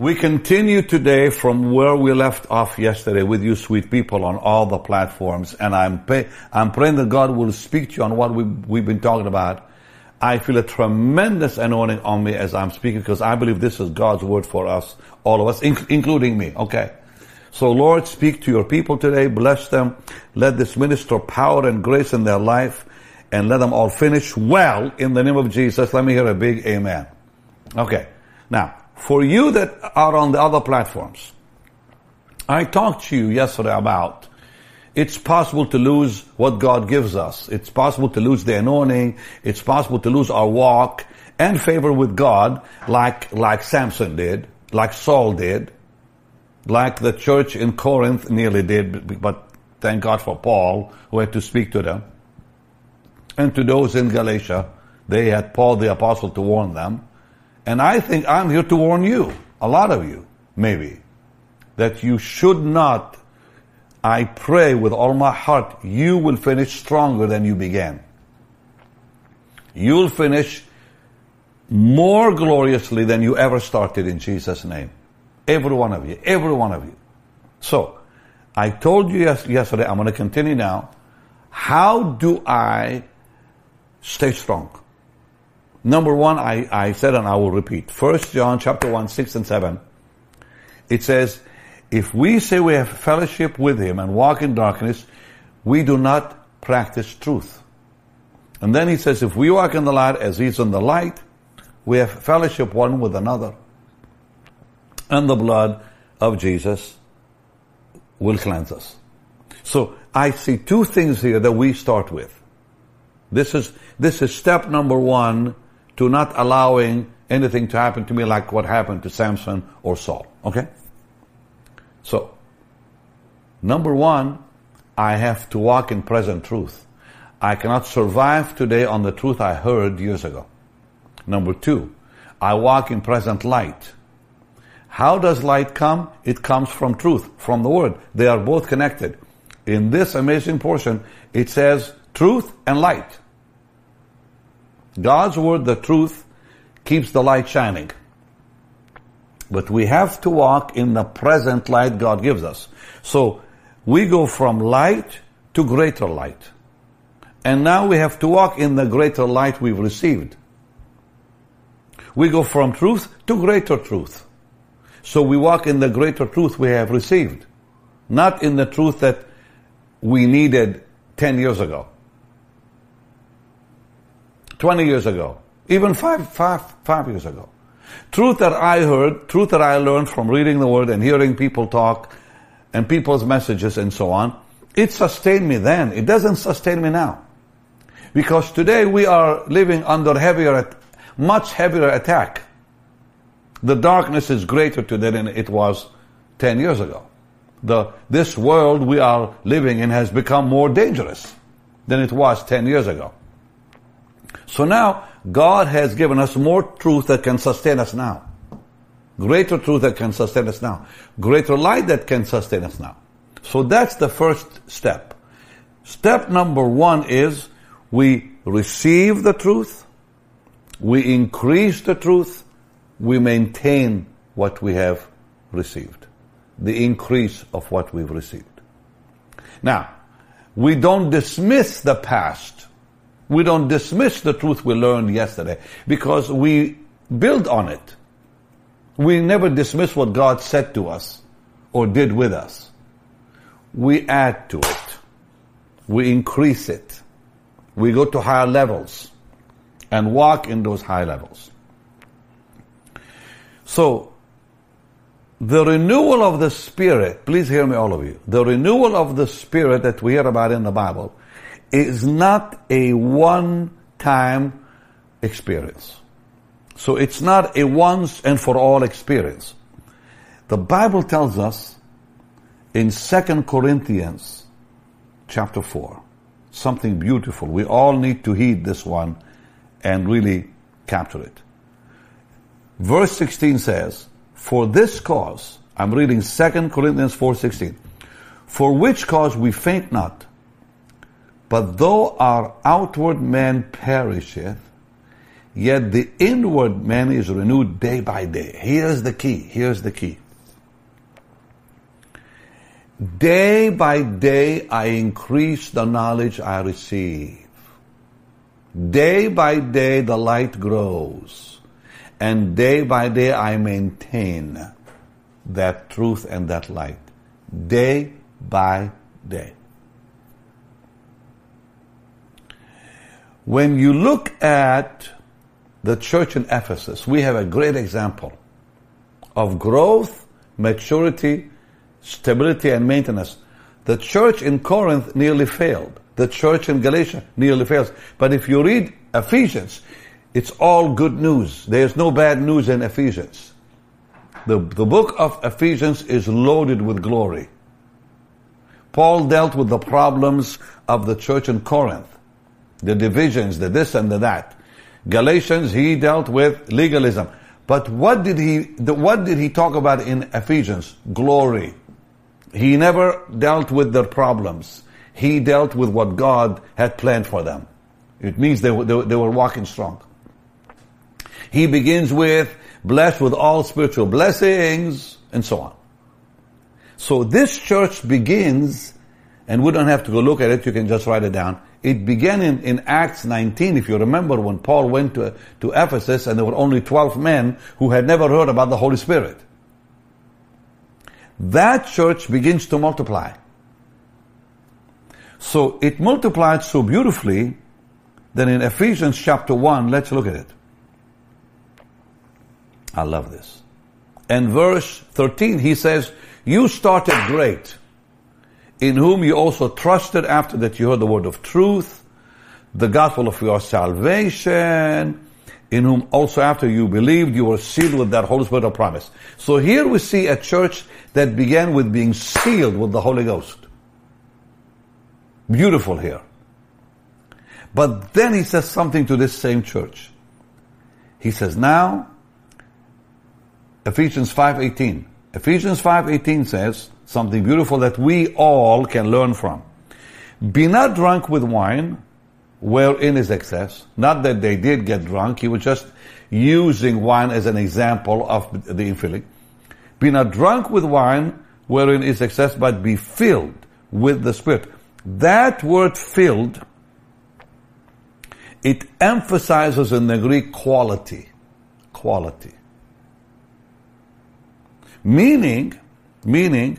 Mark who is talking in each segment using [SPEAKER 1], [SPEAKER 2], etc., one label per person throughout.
[SPEAKER 1] We continue today from where we left off yesterday with you sweet people on all the platforms and I'm, pay, I'm praying that God will speak to you on what we, we've been talking about. I feel a tremendous anointing on me as I'm speaking because I believe this is God's word for us, all of us, inc- including me, okay? So Lord, speak to your people today, bless them, let this minister power and grace in their life and let them all finish well in the name of Jesus. Let me hear a big amen. Okay. Now, for you that are on the other platforms, I talked to you yesterday about it's possible to lose what God gives us. It's possible to lose the anointing. It's possible to lose our walk and favor with God like, like Samson did, like Saul did, like the church in Corinth nearly did, but thank God for Paul who had to speak to them. And to those in Galatia, they had Paul the apostle to warn them. And I think I'm here to warn you, a lot of you, maybe, that you should not, I pray with all my heart, you will finish stronger than you began. You'll finish more gloriously than you ever started in Jesus' name. Every one of you, every one of you. So, I told you yes, yesterday, I'm going to continue now. How do I stay strong? Number one, I, I said and I will repeat. First John chapter 1, 6 and 7. It says, if we say we have fellowship with him and walk in darkness, we do not practice truth. And then he says, if we walk in the light as he's in the light, we have fellowship one with another. And the blood of Jesus will cleanse us. So I see two things here that we start with. This is, this is step number one to not allowing anything to happen to me like what happened to Samson or Saul. Okay? So, number one, I have to walk in present truth. I cannot survive today on the truth I heard years ago. Number two, I walk in present light. How does light come? It comes from truth, from the word. They are both connected. In this amazing portion, it says truth and light. God's word, the truth, keeps the light shining. But we have to walk in the present light God gives us. So we go from light to greater light. And now we have to walk in the greater light we've received. We go from truth to greater truth. So we walk in the greater truth we have received. Not in the truth that we needed 10 years ago. 20 years ago, even five, five, five years ago. Truth that I heard, truth that I learned from reading the word and hearing people talk and people's messages and so on, it sustained me then. It doesn't sustain me now. Because today we are living under heavier, much heavier attack. The darkness is greater today than it was 10 years ago. The, this world we are living in has become more dangerous than it was 10 years ago. So now, God has given us more truth that can sustain us now. Greater truth that can sustain us now. Greater light that can sustain us now. So that's the first step. Step number one is we receive the truth, we increase the truth, we maintain what we have received. The increase of what we've received. Now, we don't dismiss the past we don't dismiss the truth we learned yesterday because we build on it. We never dismiss what God said to us or did with us. We add to it. We increase it. We go to higher levels and walk in those high levels. So, the renewal of the Spirit, please hear me all of you, the renewal of the Spirit that we hear about in the Bible is not a one-time experience. So it's not a once and for all experience. The Bible tells us in 2 Corinthians chapter 4 something beautiful. We all need to heed this one and really capture it. Verse 16 says, For this cause, I'm reading 2 Corinthians 4:16. For which cause we faint not, but though our outward man perisheth, Yet the inward man is renewed day by day. Here's the key. Here's the key. Day by day I increase the knowledge I receive. Day by day the light grows. And day by day I maintain that truth and that light. Day by day. When you look at the church in Ephesus, we have a great example of growth, maturity, stability, and maintenance. The church in Corinth nearly failed. The church in Galatia nearly fails. But if you read Ephesians, it's all good news. There's no bad news in Ephesians. The, the book of Ephesians is loaded with glory. Paul dealt with the problems of the church in Corinth, the divisions, the this and the that. Galatians, he dealt with legalism. But what did he, what did he talk about in Ephesians? Glory. He never dealt with their problems. He dealt with what God had planned for them. It means they, they, they were walking strong. He begins with, blessed with all spiritual blessings, and so on. So this church begins, and we don't have to go look at it, you can just write it down. It began in, in Acts 19, if you remember when Paul went to, to Ephesus and there were only 12 men who had never heard about the Holy Spirit. That church begins to multiply. So it multiplied so beautifully that in Ephesians chapter 1, let's look at it. I love this. And verse 13, he says, You started great, in whom you also trusted after that you heard the word of truth, the gospel of your salvation, in whom also after you believed, you were sealed with that Holy Spirit of promise. So here we see a church that began with being sealed with the Holy Ghost. Beautiful here. But then he says something to this same church. He says, now, Ephesians 5.18. Ephesians 5.18 says something beautiful that we all can learn from. Be not drunk with wine, wherein is excess. Not that they did get drunk. He was just using wine as an example of the infilling. Be not drunk with wine, wherein is excess, but be filled with the Spirit. That word filled, it emphasizes in the Greek quality. Quality. Meaning, meaning,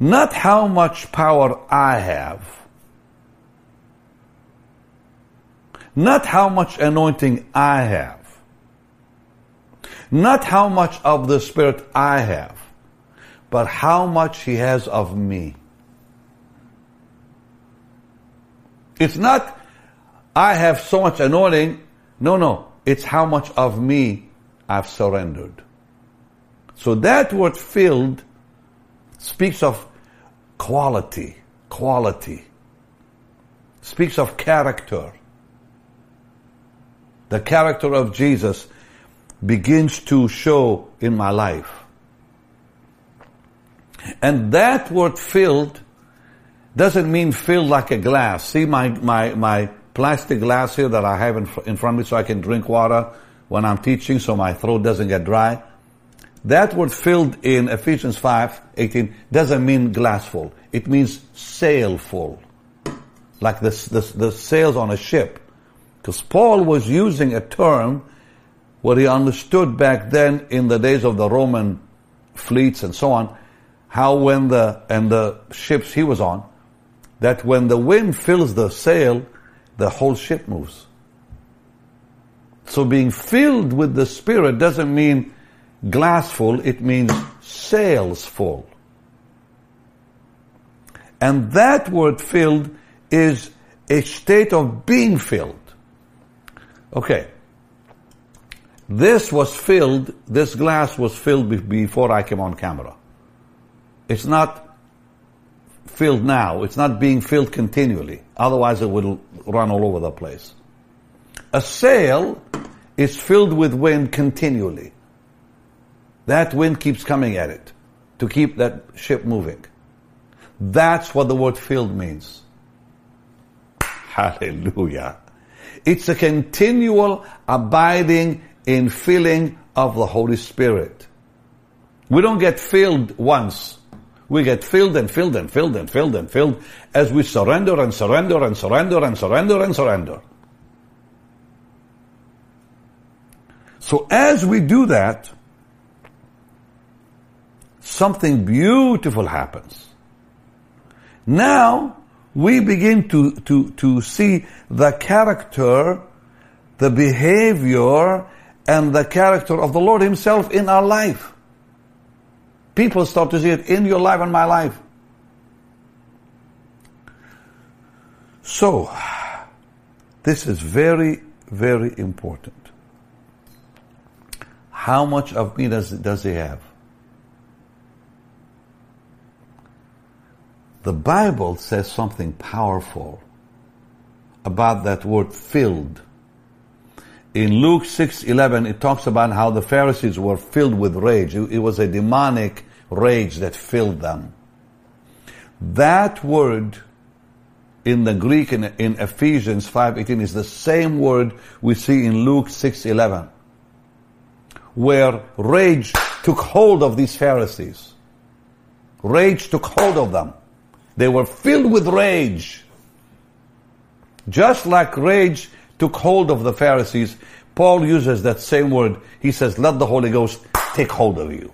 [SPEAKER 1] not how much power I have, not how much anointing I have, not how much of the Spirit I have, but how much He has of me. It's not, I have so much anointing. No, no. It's how much of me I've surrendered. So that word filled speaks of quality, quality. Speaks of character. The character of Jesus begins to show in my life. And that word filled doesn't mean filled like a glass. See my, my, my plastic glass here that I have in, in front of me so I can drink water when I'm teaching so my throat doesn't get dry. That word filled in Ephesians 5, 18 doesn't mean glass full. It means sail full. Like the, the, the sails on a ship. Because Paul was using a term what he understood back then in the days of the Roman fleets and so on, how when the, and the ships he was on, that when the wind fills the sail, the whole ship moves. So being filled with the Spirit doesn't mean glass full, it means sails full. And that word filled is a state of being filled. Okay. This was filled, this glass was filled before I came on camera. It's not filled now. It's not being filled continually. Otherwise it will run all over the place. A sail is filled with wind continually. That wind keeps coming at it to keep that ship moving. That's what the word filled means. Hallelujah. It's a continual abiding in filling of the Holy Spirit. We don't get filled once. We get filled and filled and filled and filled and filled as we surrender and surrender and surrender and surrender and surrender. So as we do that, something beautiful happens. Now, we begin to, to, to see the character, the behavior, and the character of the Lord Himself in our life. People start to see it in your life and my life. So, this is very, very important. How much of me does, does he have? The Bible says something powerful about that word filled. In Luke 6:11 it talks about how the Pharisees were filled with rage. It was a demonic rage that filled them. That word in the Greek in, in Ephesians 5:18 is the same word we see in Luke 6:11 where rage took hold of these Pharisees. Rage took hold of them. They were filled with rage. Just like rage took hold of the Pharisees, Paul uses that same word. He says, let the Holy Ghost take hold of you.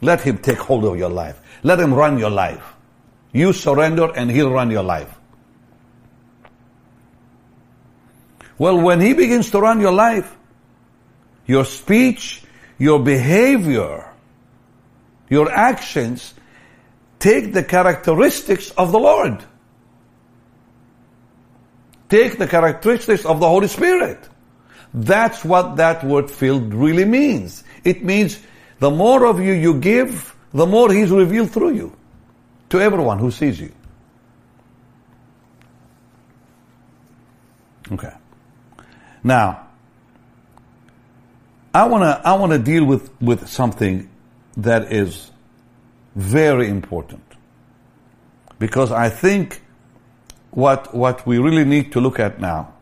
[SPEAKER 1] Let Him take hold of your life. Let Him run your life. You surrender and He'll run your life. Well, when He begins to run your life, your speech, your behavior, your actions take the characteristics of the Lord. Take the characteristics of the Holy Spirit. That's what that word filled really means. It means the more of you you give, the more He's revealed through you to everyone who sees you. Okay. Now, I want to I want to deal with with something that is very important because I think what what we really need to look at now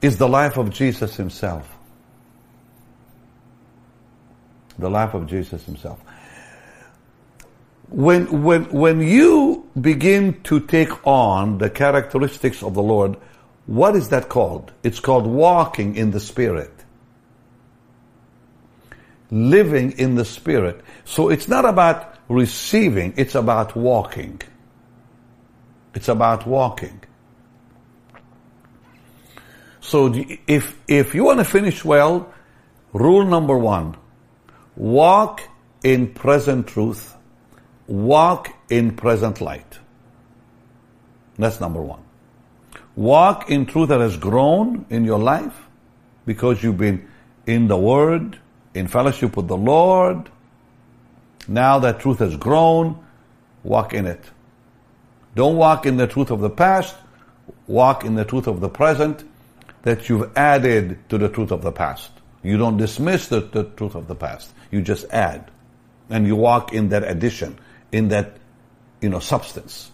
[SPEAKER 1] is the life of Jesus himself. The life of Jesus himself. When when when you begin to take on the characteristics of the Lord, what is that called? It's called walking in the Spirit living in the Spirit. So it's not about receiving, it's about walking. It's about walking. So if, if you want to finish well, rule number one, walk in present truth, walk in present light. That's number one. Walk in truth that has grown in your life because you've been in the Word, in fellowship with the Lord. Now that truth has grown, walk in it. Don't walk in the truth of the past, walk in the truth of the present that you've added to the truth of the past. You don't dismiss the, the truth of the past. You just add. And you walk in that addition, in that, you know, substance.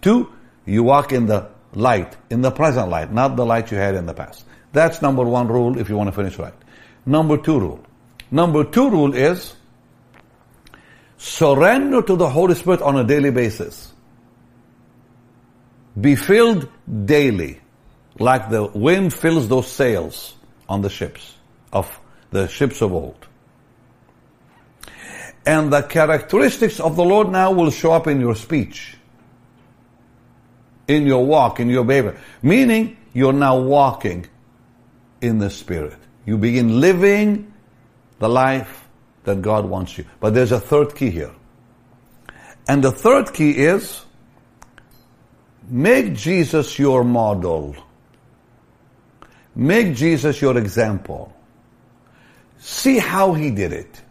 [SPEAKER 1] Two, you walk in the light, in the present light, not the light you had in the past. That's number one rule if you want to finish right. Number two rule. Number two rule is surrender to the Holy Spirit on a daily basis. Be filled daily, like the wind fills those sails on the ships of the ships of old. And the characteristics of the Lord now will show up in your speech, in your walk, in your behavior. Meaning, you're now walking in the Spirit. You begin living the life that God wants you. But there's a third key here. And the third key is make Jesus your model. Make Jesus your example. See how he did it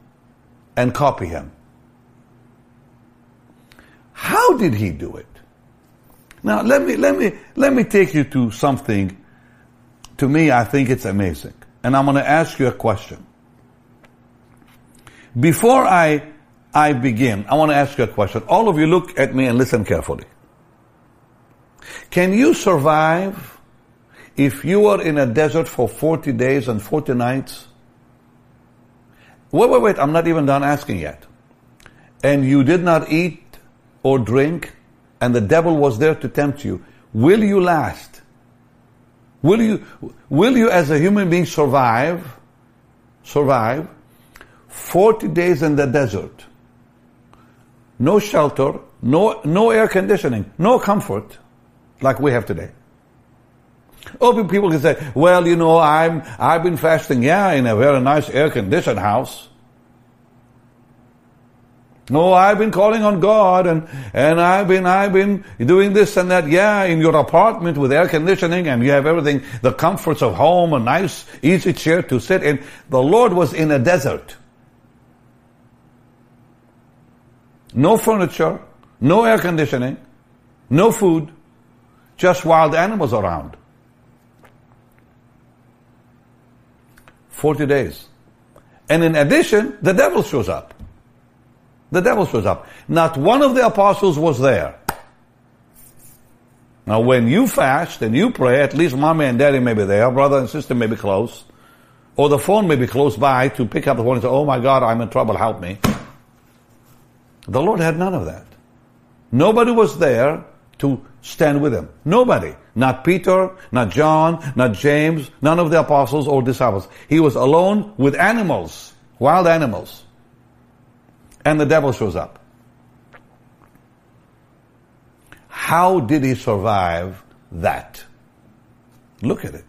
[SPEAKER 1] and copy him. How did he do it? Now let me let me let me take you to something to me I think it's amazing. And I'm going to ask you a question. Before I, I begin, I want to ask you a question. All of you look at me and listen carefully. Can you survive if you are in a desert for 40 days and 40 nights? Wait, wait, wait, I'm not even done asking yet. And you did not eat or drink, and the devil was there to tempt you. Will you last? Will you, will you as a human being survive, survive 40 days in the desert? No shelter, no, no air conditioning, no comfort like we have today. Oh, people can say, well, you know, I'm, I've been fasting, yeah, in a very nice air conditioned house. No, I've been calling on God and, and I've been, I've been doing this and that. Yeah, in your apartment with air conditioning and you have everything, the comforts of home, a nice, easy chair to sit in. The Lord was in a desert. No furniture, no air conditioning, no food, just wild animals around. 40 days. And in addition, the devil shows up. The devil shows up. Not one of the apostles was there. Now when you fast and you pray, at least mommy and daddy may be there, brother and sister may be close, or the phone may be close by to pick up the phone and say, oh my God, I'm in trouble, help me. The Lord had none of that. Nobody was there to stand with him. Nobody. Not Peter, not John, not James, none of the apostles or disciples. He was alone with animals, wild animals. And the devil shows up. How did he survive that? Look at it.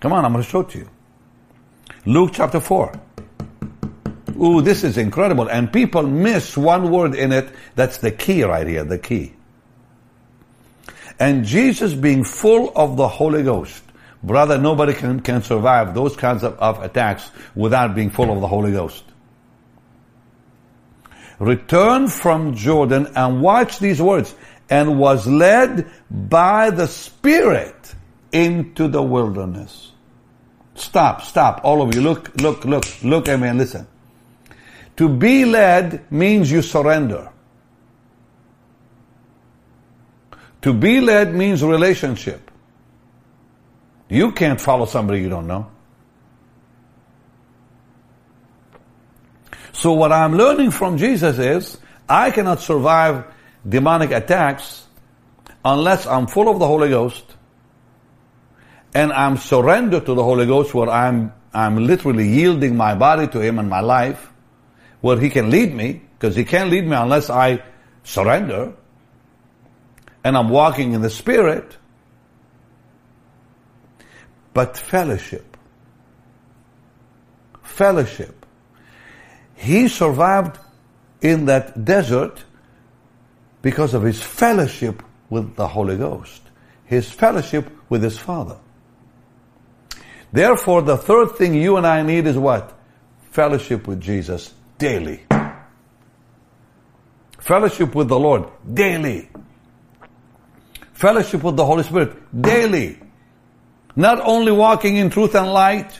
[SPEAKER 1] Come on, I'm going to show it to you. Luke chapter 4. Ooh, this is incredible. And people miss one word in it. That's the key right here, the key. And Jesus being full of the Holy Ghost. Brother, nobody can, can survive those kinds of, of attacks without being full of the Holy Ghost. Returned from Jordan and watch these words and was led by the Spirit into the wilderness. Stop, stop, all of you. Look, look, look, look at me and listen. To be led means you surrender. To be led means relationship. You can't follow somebody you don't know. So what I'm learning from Jesus is I cannot survive demonic attacks unless I'm full of the Holy Ghost and I'm surrendered to the Holy Ghost where I'm, I'm literally yielding my body to Him and my life where He can lead me because He can't lead me unless I surrender and I'm walking in the Spirit, but fellowship. Fellowship. He survived in that desert because of his fellowship with the Holy Ghost, his fellowship with his Father. Therefore, the third thing you and I need is what? Fellowship with Jesus daily. Fellowship with the Lord daily fellowship with the Holy Spirit daily. Not only walking in truth and light,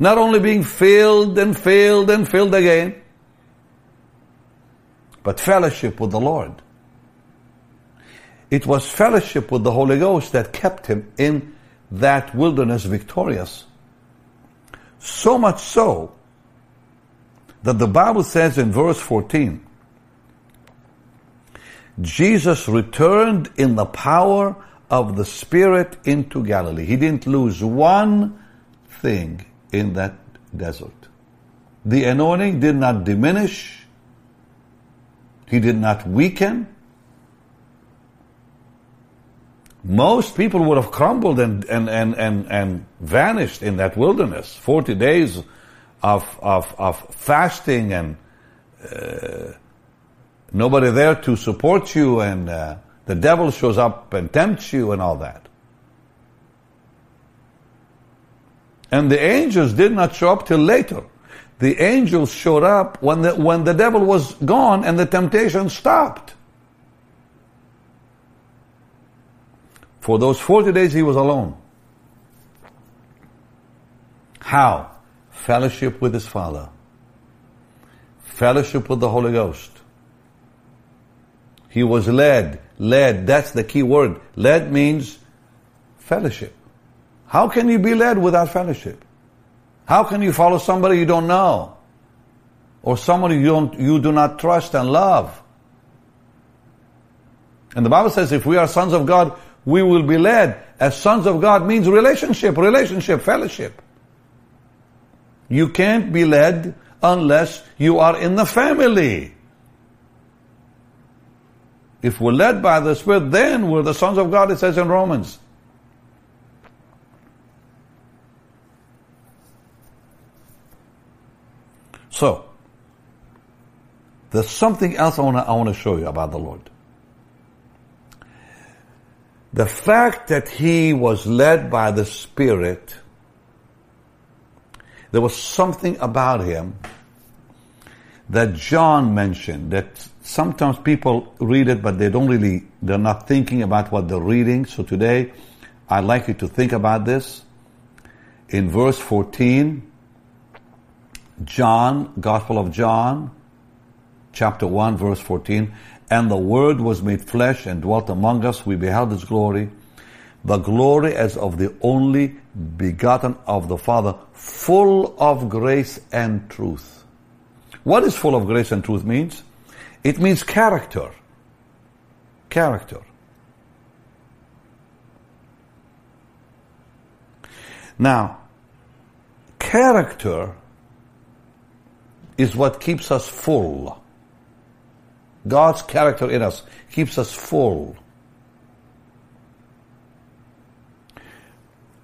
[SPEAKER 1] not only being filled and filled and filled again, but fellowship with the Lord. It was fellowship with the Holy Ghost that kept him in that wilderness victorious. So much so that the Bible says in verse 14, Jesus returned in the power of the Spirit into Galilee. He didn't lose one thing in that desert. The anointing did not diminish. He did not weaken. Most people would have crumbled and, and, and, and, and vanished in that wilderness. 40 days of, of, of fasting and uh, nobody there to support you and uh, the devil shows up and tempts you and all that. And the angels did not show up till later. The angels showed up when the, when the devil was gone and the temptation stopped. For those 40 days he was alone. How? Fellowship with his Father. Fellowship with the Holy Ghost He was led. Led. That's the key word. Led means fellowship. How can you be led without fellowship? How can you follow somebody you don't know? Or somebody you don't, you do not trust and love? And the Bible says if we are sons of God, we will be led. As sons of God means relationship, relationship, fellowship. You can't be led unless you are in the family. If we're led by the Spirit, then we're the sons of God, it says in Romans. So, there's something else I want to I show you about the Lord. The fact that he was led by the Spirit, there was something about him that John mentioned that sometimes people read it, but they don't really, they're not thinking about what they're reading. So today, I'd like you to think about this. In verse 14, John, Gospel of John, chapter 1, verse 14, and the Word was made flesh and dwelt among us. We beheld His glory, the glory as of the only begotten of the Father, full of grace and truth. What is full of grace and truth means? It means character. Character. Now, character is what keeps us full. God's character in us keeps us full.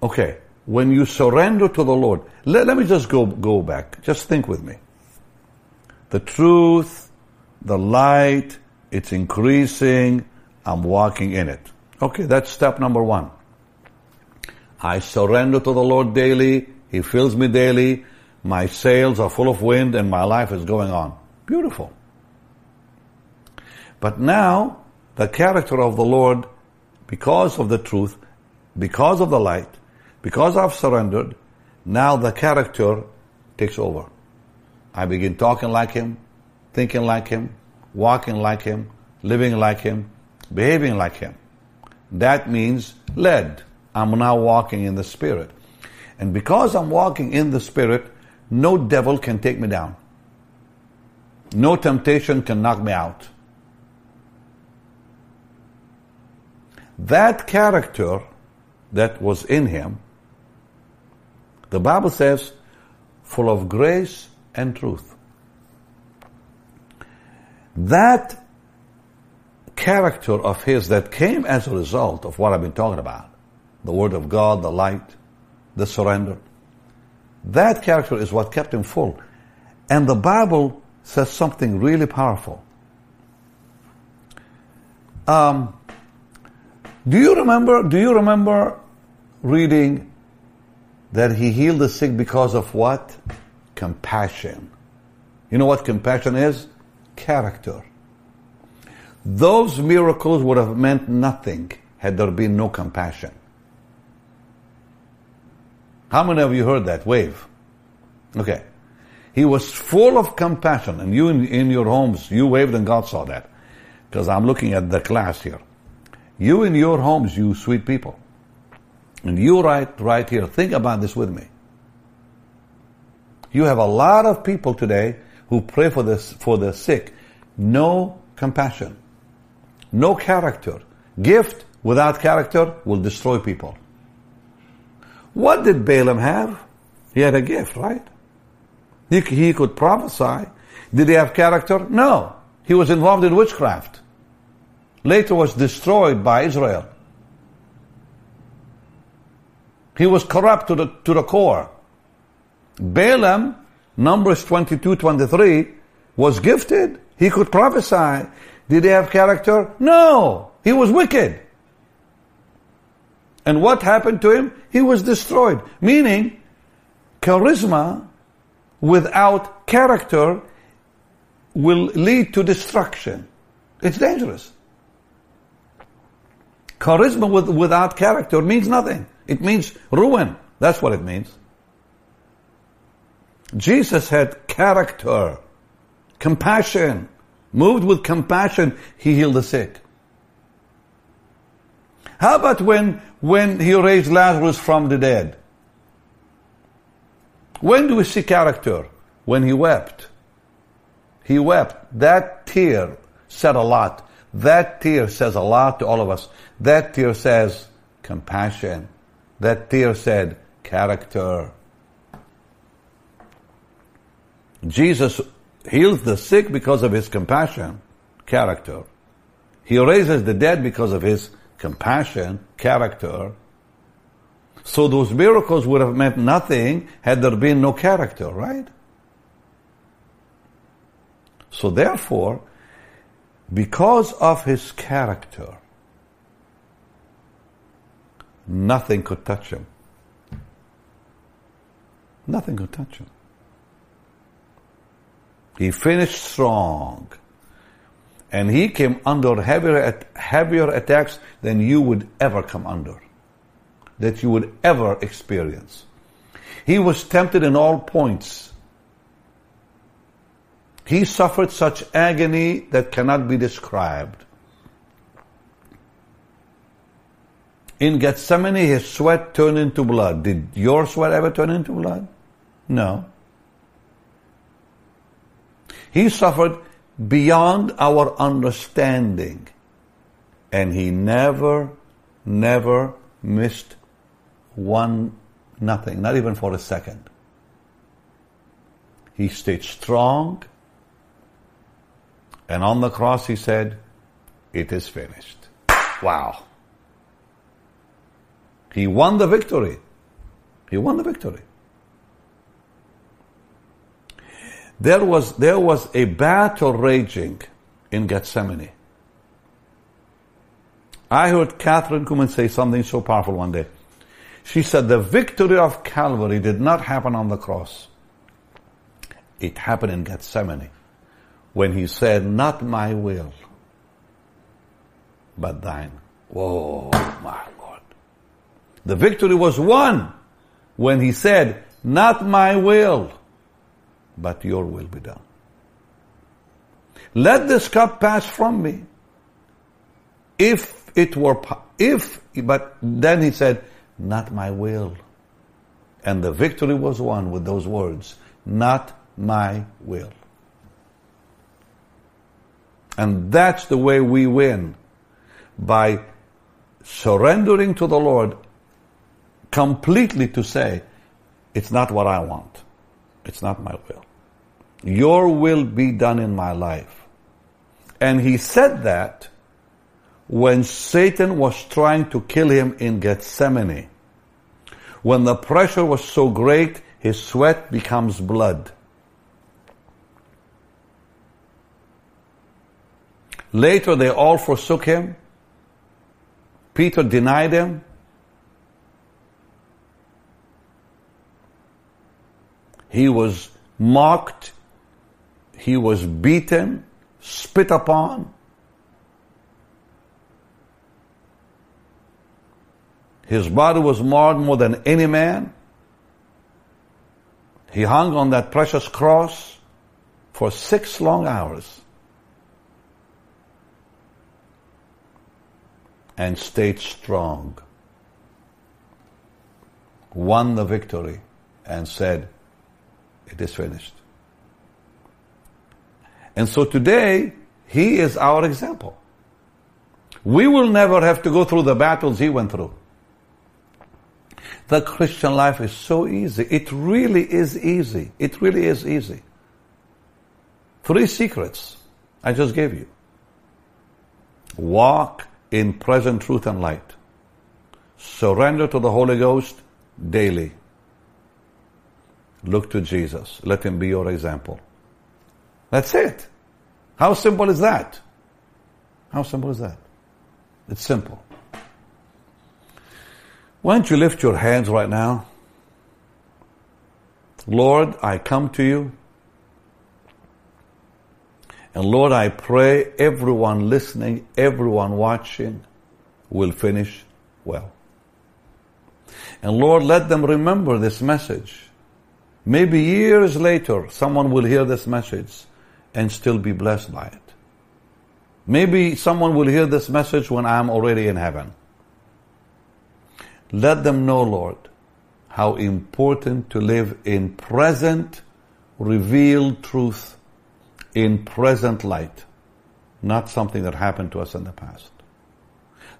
[SPEAKER 1] Okay, when you surrender to the Lord, let, let me just go, go back. Just think with me the truth, the light, it's increasing, I'm walking in it. Okay, that's step number one. I surrender to the Lord daily, He fills me daily, my sails are full of wind and my life is going on. Beautiful. But now, the character of the Lord, because of the truth, because of the light, because I've surrendered, now the character takes over. I begin talking like him, thinking like him, walking like him, living like him, behaving like him. That means led. I'm now walking in the Spirit. And because I'm walking in the Spirit, no devil can take me down. No temptation can knock me out. That character that was in him, the Bible says, full of grace and truth. That character of his that came as a result of what I've been talking about, the Word of God, the light, the surrender, that character is what kept him full. And the Bible says something really powerful. Um, do you remember? Do you remember reading that he healed the sick because of what? compassion. You know what compassion is? Character. Those miracles would have meant nothing had there been no compassion. How many of you heard that? Wave. Okay. He was full of compassion, and you in, in your homes, you waved and God saw that. Because I'm looking at the class here. You in your homes, you sweet people. And you right, right here, think about this with me. You have a lot of people today who pray for this, for the sick. No compassion. No character. Gift without character will destroy people. What did Balaam have? He had a gift, right? He, he could prophesy. Did he have character? No. He was involved in witchcraft. Later was destroyed by Israel. He was corrupt to the, to the core. Balaam, Numbers 22, 23, was gifted. He could prophesy. Did he have character? No. He was wicked. And what happened to him? He was destroyed. Meaning, charisma without character will lead to destruction. It's dangerous. Charisma with, without character means nothing. It means ruin. That's what it means. Jesus had character, compassion, Moved with compassion, he healed the sick. How about when, when he raised Lazarus from the dead? When do we see character? When he wept. He wept. That tear said a lot. That tear says a lot to all of us. That tear says compassion. That tear said character. Jesus heals the sick because of his compassion, character. He raises the dead because of his compassion, character. So those miracles would have meant nothing had there been no character, right? So therefore, because of his character, nothing could touch him. Nothing could touch him. He finished strong. And he came under heavier, heavier attacks than you would ever come under. That you would ever experience. He was tempted in all points. He suffered such agony that cannot be described. In Gethsemane, his sweat turned into blood. Did your sweat ever turn into blood? No. He suffered beyond our understanding. And he never, never missed one, nothing, not even for a second. He stayed strong. And on the cross he said, it is finished. Wow. He won the victory. He won the victory. There was, there was a battle raging in Gethsemane. I heard Kathryn Kuhlman say something so powerful one day. She said the victory of Calvary did not happen on the cross. It happened in Gethsemane when he said, not my will, but thine. Whoa, my Lord. The victory was won when he said, not my will, but your will be done. Let this cup pass from me. If it were, if, but then he said, not my will. And the victory was won with those words, not my will. And that's the way we win by surrendering to the Lord completely to say, it's not what I want. It's not my will. Your will be done in my life. And he said that when Satan was trying to kill him in Gethsemane. When the pressure was so great, his sweat becomes blood. Later they all forsook him. Peter denied him. He was mocked he was beaten, spit upon. His body was marred more than any man. He hung on that precious cross for six long hours and stayed strong, won the victory, and said, It is finished. And so today, he is our example. We will never have to go through the battles he went through. The Christian life is so easy. It really is easy. It really is easy. Three secrets I just gave you. Walk in present truth and light. Surrender to the Holy Ghost daily. Look to Jesus. Let him be your example. That's it. How simple is that? How simple is that? It's simple. Why don't you lift your hands right now? Lord, I come to you. And Lord, I pray everyone listening, everyone watching will finish well. And Lord, let them remember this message. Maybe years later, someone will hear this message and still be blessed by it. Maybe someone will hear this message when I'm already in heaven. Let them know, Lord, how important to live in present revealed truth, in present light, not something that happened to us in the past.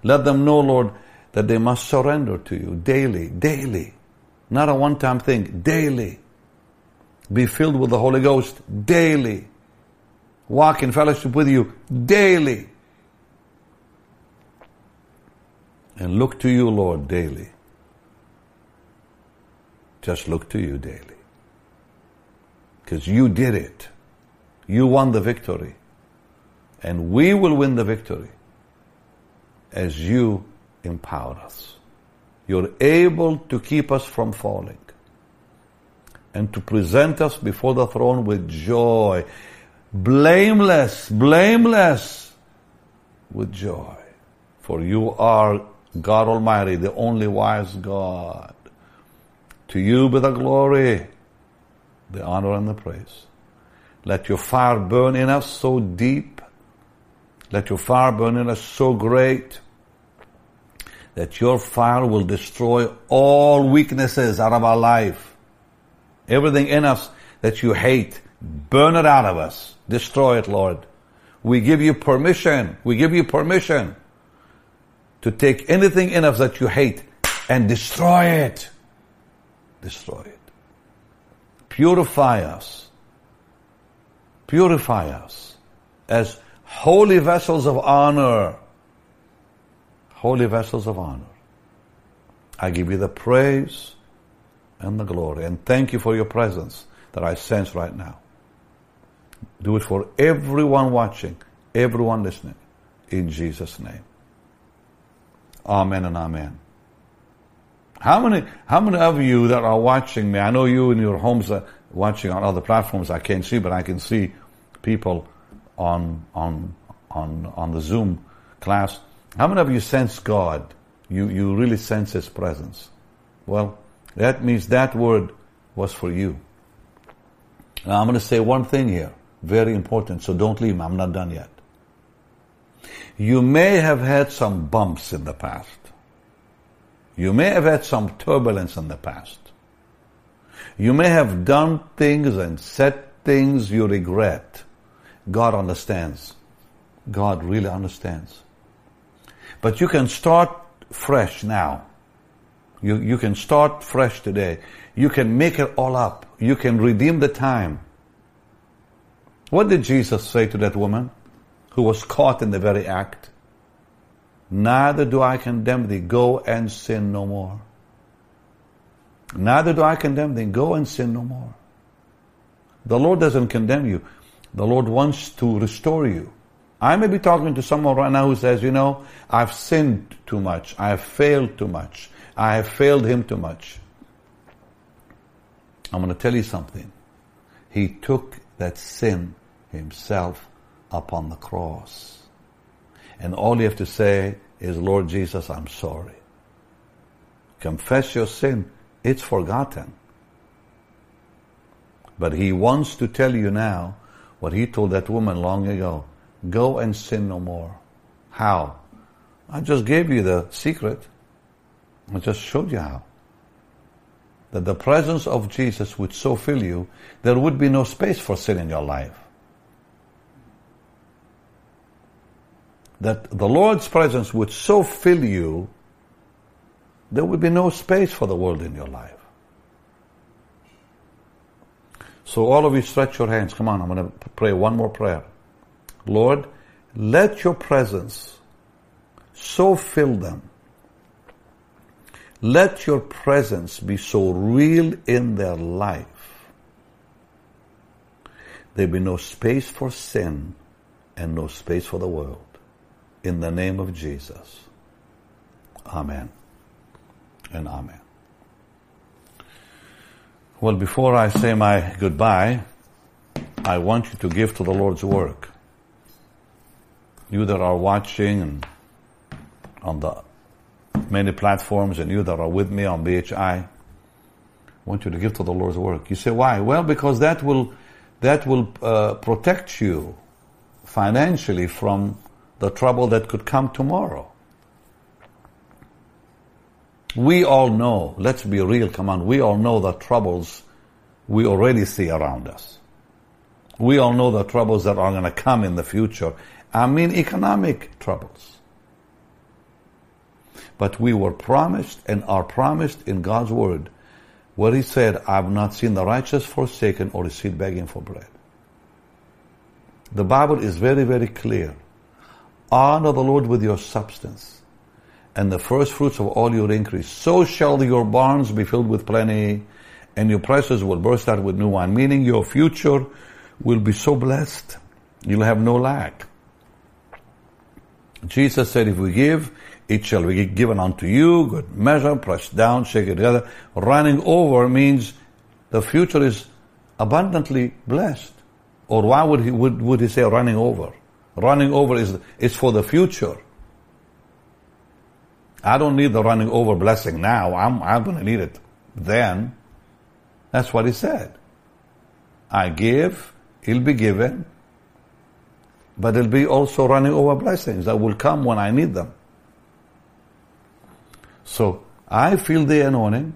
[SPEAKER 1] Let them know, Lord, that they must surrender to you daily, daily. Not a one-time thing, daily. Be filled with the Holy Ghost daily. Walk in fellowship with you daily. And look to you, Lord, daily. Just look to you daily. Because you did it. You won the victory. And we will win the victory as you empower us. You're able to keep us from falling and to present us before the throne with joy. Blameless, blameless with joy. For you are God Almighty, the only wise God. To you be the glory, the honor and the praise. Let your fire burn in us so deep. Let your fire burn in us so great that your fire will destroy all weaknesses out of our life. Everything in us that you hate, burn it out of us. Destroy it, Lord. We give you permission. We give you permission to take anything in us that you hate and destroy it destroy it. Purify us. Purify us as holy vessels of honor. Holy vessels of honor. I give you the praise and the glory and thank you for your presence that I sense right now. Do it for everyone watching, everyone listening. In Jesus' name. Amen and amen. How many, how many of you that are watching me, I know you in your homes are watching on other platforms I can't see, but I can see people on, on, on, on the Zoom class. How many of you sense God? You, you really sense His presence. Well, that means that word was for you. Now I'm going to say one thing here, very important, so don't leave me, I'm not done yet. You may have had some bumps in the past. You may have had some turbulence in the past. You may have done things and said things you regret. God understands. God really understands. But you can start fresh now. You, you can start fresh today. You can make it all up. You can redeem the time. What did Jesus say to that woman who was caught in the very act? Neither do I condemn thee. Go and sin no more. Neither do I condemn thee. Go and sin no more. The Lord doesn't condemn you. The Lord wants to restore you. I may be talking to someone right now who says, you know, I've sinned too much. I have failed too much. I have failed him too much. I'm going to tell you something. He took that sin himself upon the cross. And all you have to say is, Lord Jesus, I'm sorry. Confess your sin. It's forgotten. But he wants to tell you now what he told that woman long ago. Go and sin no more. How? I just gave you the secret. I just showed you how. That the presence of Jesus would so fill you, there would be no space for sin in your life. that the Lord's presence would so fill you, there would be no space for the world in your life. So all of you stretch your hands. Come on, I'm going to pray one more prayer. Lord, let your presence so fill them. Let your presence be so real in their life. There be no space for sin and no space for the world in the name of Jesus. Amen and amen. Well, before I say my goodbye, I want you to give to the Lord's work. You that are watching and on the many platforms and you that are with me on BHI, I want you to give to the Lord's work. You say, why? Well, because that will, that will uh, protect you financially from the trouble that could come tomorrow. We all know, let's be real, come on, we all know the troubles we already see around us. We all know the troubles that are going to come in the future. I mean economic troubles. But we were promised and are promised in God's word where he said, I've not seen the righteous forsaken or the seed begging for bread. The Bible is very, very clear. Honor the Lord with your substance and the first fruits of all your increase. So shall your barns be filled with plenty and your presses will burst out with new wine. Meaning your future will be so blessed. You'll have no lack. Jesus said, if we give, it shall be given unto you, good measure, pressed down, shaken together. Running over means the future is abundantly blessed. Or why would he, would, would he say running over? Running over is, is for the future. I don't need the running over blessing now. I'm, I'm going to need it then. That's what he said. I give, he'll be given, but there'll be also running over blessings that will come when I need them. So I feel the anointing.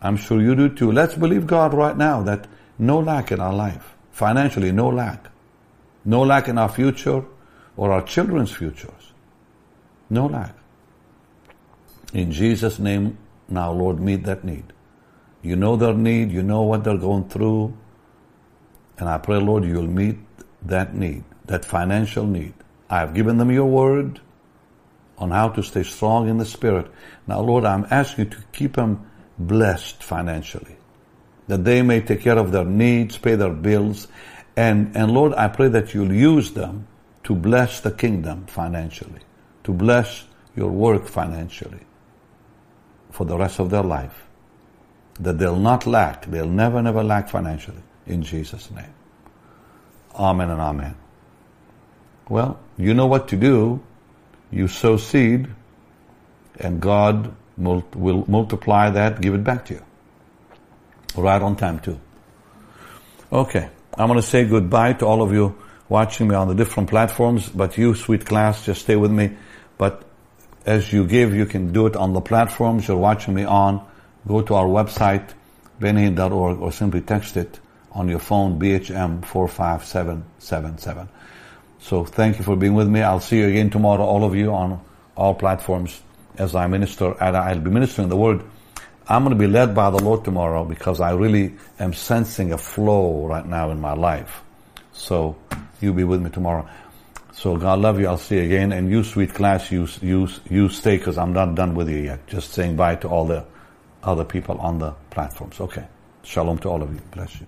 [SPEAKER 1] I'm sure you do too. Let's believe God right now that no lack in our life. Financially, no lack. No lack in our future or our children's futures. No lack. In Jesus' name, now, Lord, meet that need. You know their need, you know what they're going through. And I pray, Lord, you'll meet that need, that financial need. I have given them your word on how to stay strong in the Spirit. Now, Lord, I'm asking you to keep them blessed financially, that they may take care of their needs, pay their bills, and, and Lord, I pray that you'll use them to bless the kingdom financially, to bless your work financially for the rest of their life. That they'll not lack, they'll never, never lack financially. In Jesus' name. Amen and amen. Well, you know what to do you sow seed, and God will multiply that, give it back to you. Right on time too. Okay, I'm going to say goodbye to all of you watching me on the different platforms, but you, sweet class, just stay with me. But as you give, you can do it on the platforms you're watching me on. Go to our website, benny.org, or simply text it on your phone, BHM 45777. So thank you for being with me. I'll see you again tomorrow, all of you on all platforms as I minister, and I'll be ministering the word. I'm going to be led by the Lord tomorrow because I really am sensing a flow right now in my life. So you'll be with me tomorrow. So God love you. I'll see you again. And you, sweet class, you, you, you stay because I'm not done with you yet. Just saying bye to all the other people on the platforms. Okay. Shalom to all of you. Bless you.